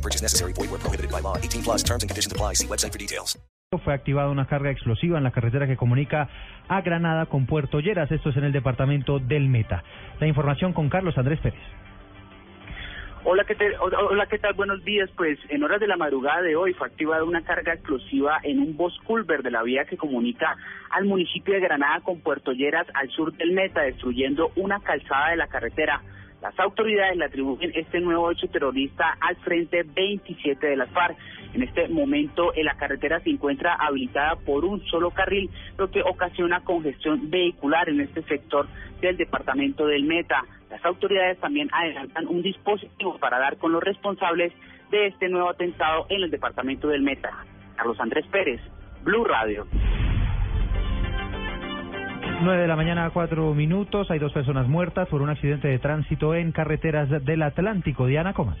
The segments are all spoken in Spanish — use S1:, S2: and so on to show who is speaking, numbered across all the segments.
S1: No purchase necessary. Void where prohibited by law. 18 plus terms and conditions apply. See website for details.
S2: Fue activada una carga explosiva en la carretera que comunica a Granada con Puerto Lleras. Esto es en el departamento del Meta. La información con Carlos Andrés Pérez.
S3: Hola ¿qué, tal? Hola, ¿qué tal? Buenos días. Pues en horas de la madrugada de hoy fue activada una carga explosiva en un bus culver de la vía que comunica al municipio de Granada con Puerto Lleras al sur del Meta, destruyendo una calzada de la carretera. Las autoridades le atribuyen este nuevo hecho terrorista al Frente 27 de las FARC. En este momento la carretera se encuentra habilitada por un solo carril, lo que ocasiona congestión vehicular en este sector del departamento del Meta. Las autoridades también adelantan un dispositivo para dar con los responsables de este nuevo atentado en el departamento del Meta. Carlos Andrés Pérez, Blue Radio.
S2: 9 de la mañana, cuatro minutos. Hay dos personas muertas por un accidente de tránsito en carreteras del Atlántico. Diana Comas.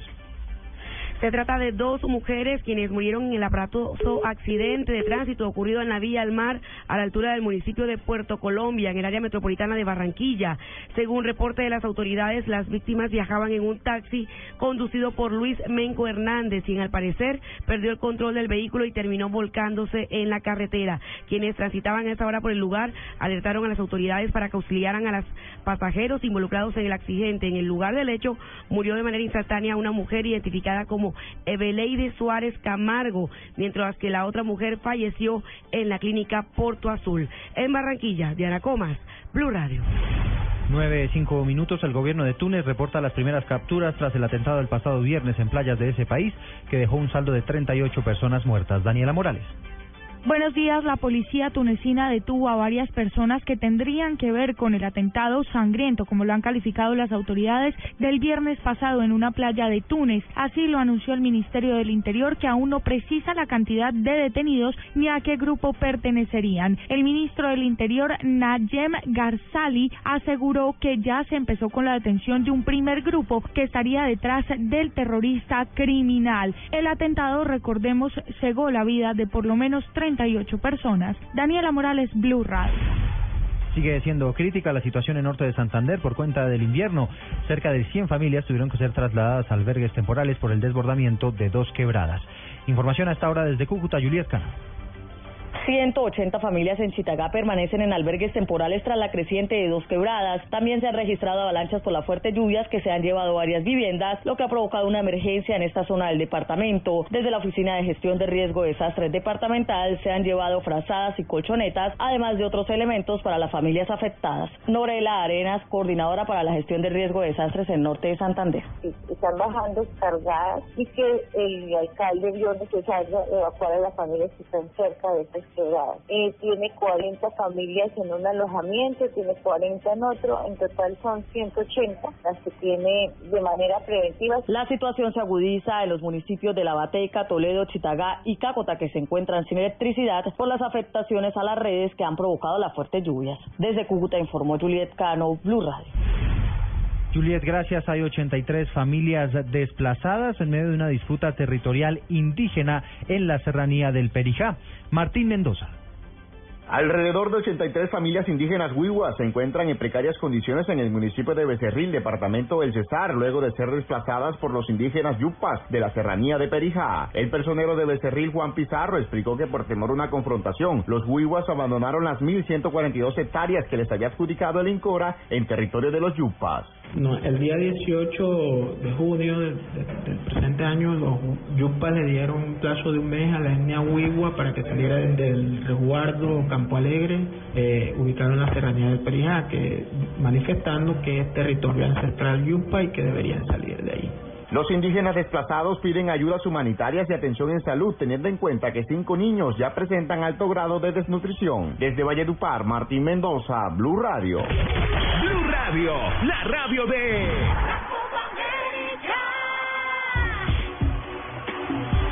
S4: Se trata de dos mujeres quienes murieron en el aparatoso accidente de tránsito ocurrido en la vía al mar a la altura del municipio de Puerto Colombia, en el área metropolitana de Barranquilla. Según reporte de las autoridades, las víctimas viajaban en un taxi conducido por Luis Menco Hernández, quien al parecer perdió el control del vehículo y terminó volcándose en la carretera. Quienes transitaban a esa hora por el lugar alertaron a las autoridades para que auxiliaran a los pasajeros involucrados en el accidente. En el lugar del hecho murió de manera instantánea una mujer identificada como Eveleide Suárez Camargo, mientras que la otra mujer falleció en la clínica Porto Azul. En Barranquilla, Diana Comas, Blue Radio.
S2: Nueve, cinco minutos. El gobierno de Túnez reporta las primeras capturas tras el atentado del pasado viernes en playas de ese país, que dejó un saldo de 38 personas muertas. Daniela Morales.
S5: Buenos días. La policía tunecina detuvo a varias personas que tendrían que ver con el atentado sangriento, como lo han calificado las autoridades del viernes pasado en una playa de Túnez. Así lo anunció el Ministerio del Interior, que aún no precisa la cantidad de detenidos ni a qué grupo pertenecerían. El ministro del Interior, Nayem Garzali, aseguró que ya se empezó con la detención de un primer grupo que estaría detrás del terrorista criminal. El atentado, recordemos, cegó la vida de por lo menos 30 personas. Daniela Morales, Blue Radio.
S2: Sigue siendo crítica la situación en norte de Santander por cuenta del invierno. Cerca de 100 familias tuvieron que ser trasladadas a albergues temporales por el desbordamiento de dos quebradas. Información a esta hora desde Cúcuta, Juliet Cano.
S6: 180 familias en Chitagá permanecen en albergues temporales tras la creciente de dos quebradas. También se han registrado avalanchas por las fuertes lluvias que se han llevado varias viviendas, lo que ha provocado una emergencia en esta zona del departamento. Desde la Oficina de Gestión de Riesgo de Desastres Departamental se han llevado frazadas y colchonetas, además de otros elementos para las familias afectadas. Norela Arenas, coordinadora para la gestión de riesgo de desastres en norte de Santander.
S7: Están bajando cargadas y que el alcalde vio necesario evacuar a las familias que están cerca de eh, tiene 40 familias en un alojamiento, tiene 40 en otro, en total son 180 las que tiene de manera preventiva.
S6: La situación se agudiza en los municipios de La Bateca, Toledo, Chitagá y Cácota que se encuentran sin electricidad por las afectaciones a las redes que han provocado las fuertes lluvias. Desde Cúcuta informó Juliet Cano, Blue Radio.
S2: Juliet, gracias. Hay 83 familias desplazadas en medio de una disputa territorial indígena en la serranía del Perijá. Martín Mendoza.
S8: Alrededor de 83 familias indígenas huihuas se encuentran en precarias condiciones en el municipio de Becerril, departamento del Cesar, luego de ser desplazadas por los indígenas yupas de la serranía de Perijá. El personero de Becerril, Juan Pizarro, explicó que por temor a una confrontación, los huihuas abandonaron las 1.142 hectáreas que les había adjudicado el INCORA en territorio de los yupas.
S9: No, el día 18 de junio del, presente año, los yupas le dieron un plazo de un mes a la etnia Huigua para que saliera del resguardo Campo Alegre, eh, ubicado en la serranía del Perijá, que, manifestando que es territorio ancestral yupa y que deberían salir de ahí.
S8: Los indígenas desplazados piden ayudas humanitarias y atención en salud, teniendo en cuenta que cinco niños ya presentan alto grado de desnutrición. Desde Valledupar, Martín Mendoza, Blue Radio.
S10: Radio, la radio de...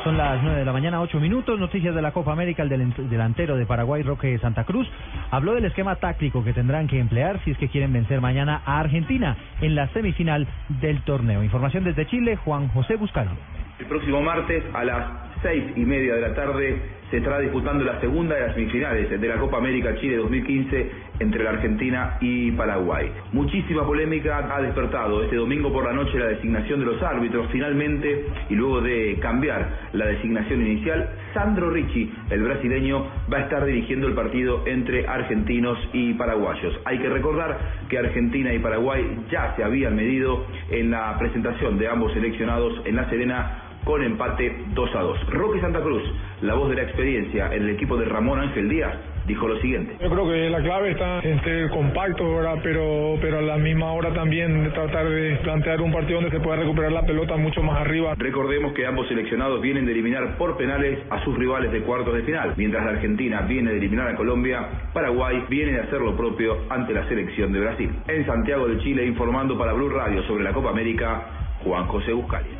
S2: Son las 9 de la mañana, 8 minutos. Noticias de la Copa América. El del- delantero de Paraguay, Roque Santa Cruz, habló del esquema táctico que tendrán que emplear si es que quieren vencer mañana a Argentina en la semifinal del torneo. Información desde Chile, Juan José Buscalo.
S11: El próximo martes a las seis y media de la tarde se estará disputando la segunda de las semifinales de la Copa América Chile 2015 entre la Argentina y Paraguay. Muchísima polémica ha despertado este domingo por la noche la designación de los árbitros. Finalmente, y luego de cambiar la designación inicial, Sandro Ricci, el brasileño, va a estar dirigiendo el partido entre argentinos y paraguayos. Hay que recordar que Argentina y Paraguay ya se habían medido en la presentación de ambos seleccionados en La Serena con empate 2 a 2. Roque Santa Cruz, la voz de la experiencia en el equipo de Ramón Ángel Díaz, dijo lo siguiente.
S12: Yo creo que la clave está en ser compacto, ¿verdad? Pero, pero a la misma hora también de tratar de plantear un partido donde se pueda recuperar la pelota mucho más arriba.
S11: Recordemos que ambos seleccionados vienen de eliminar por penales a sus rivales de cuartos de final. Mientras la Argentina viene de eliminar a Colombia, Paraguay viene de hacer lo propio ante la selección de Brasil. En Santiago de Chile, informando para Blue Radio sobre la Copa América, Juan José Buscali.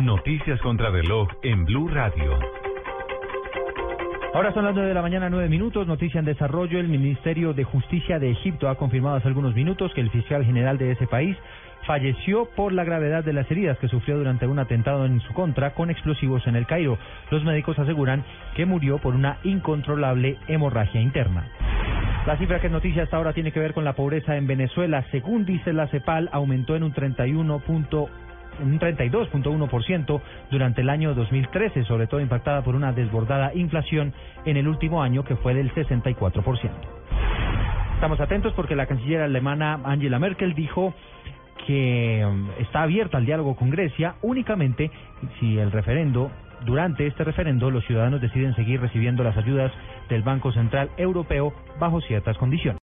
S13: Noticias contra reloj en Blue Radio.
S2: Ahora son las 9 de la mañana, 9 minutos. Noticia en desarrollo. El Ministerio de Justicia de Egipto ha confirmado hace algunos minutos que el fiscal general de ese país falleció por la gravedad de las heridas que sufrió durante un atentado en su contra con explosivos en el Cairo. Los médicos aseguran que murió por una incontrolable hemorragia interna. La cifra que es noticia hasta ahora tiene que ver con la pobreza en Venezuela. Según dice la CEPAL, aumentó en un 31 un 32.1% durante el año 2013, sobre todo impactada por una desbordada inflación en el último año que fue del 64%. Estamos atentos porque la canciller alemana Angela Merkel dijo que um, está abierta al diálogo con Grecia únicamente si el referendo durante este referendo los ciudadanos deciden seguir recibiendo las ayudas del Banco Central Europeo bajo ciertas condiciones.